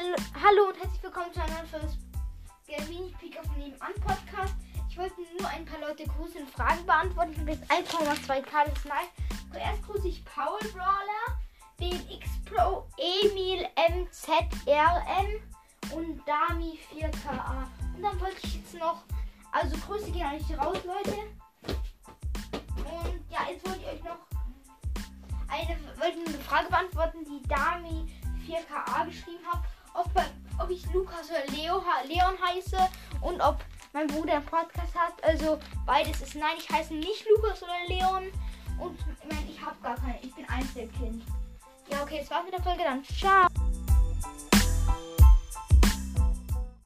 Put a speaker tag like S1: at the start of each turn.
S1: Hallo und herzlich willkommen zu einer neuen Folge des Mini Speaker von nebenan Podcast. Ich wollte nur ein paar Leute grüßen und Fragen beantworten. Ich habe jetzt 1,2k das nice. Zuerst grüße ich Paul Brawler, den X-Pro, Emil MZRN und Dami 4KA. Und dann wollte ich jetzt noch, also Grüße gehen eigentlich raus, Leute. Und ja, jetzt wollte ich euch noch eine, wollte eine Frage beantworten, die Dami Lukas oder Leo, Leon heiße und ob mein Bruder einen Podcast hat. Also beides ist nein, ich heiße nicht Lukas oder Leon und ich, mein, ich habe gar keine, ich bin Einzelkind. Ja, okay, das war's mit der Folge dann. Ciao.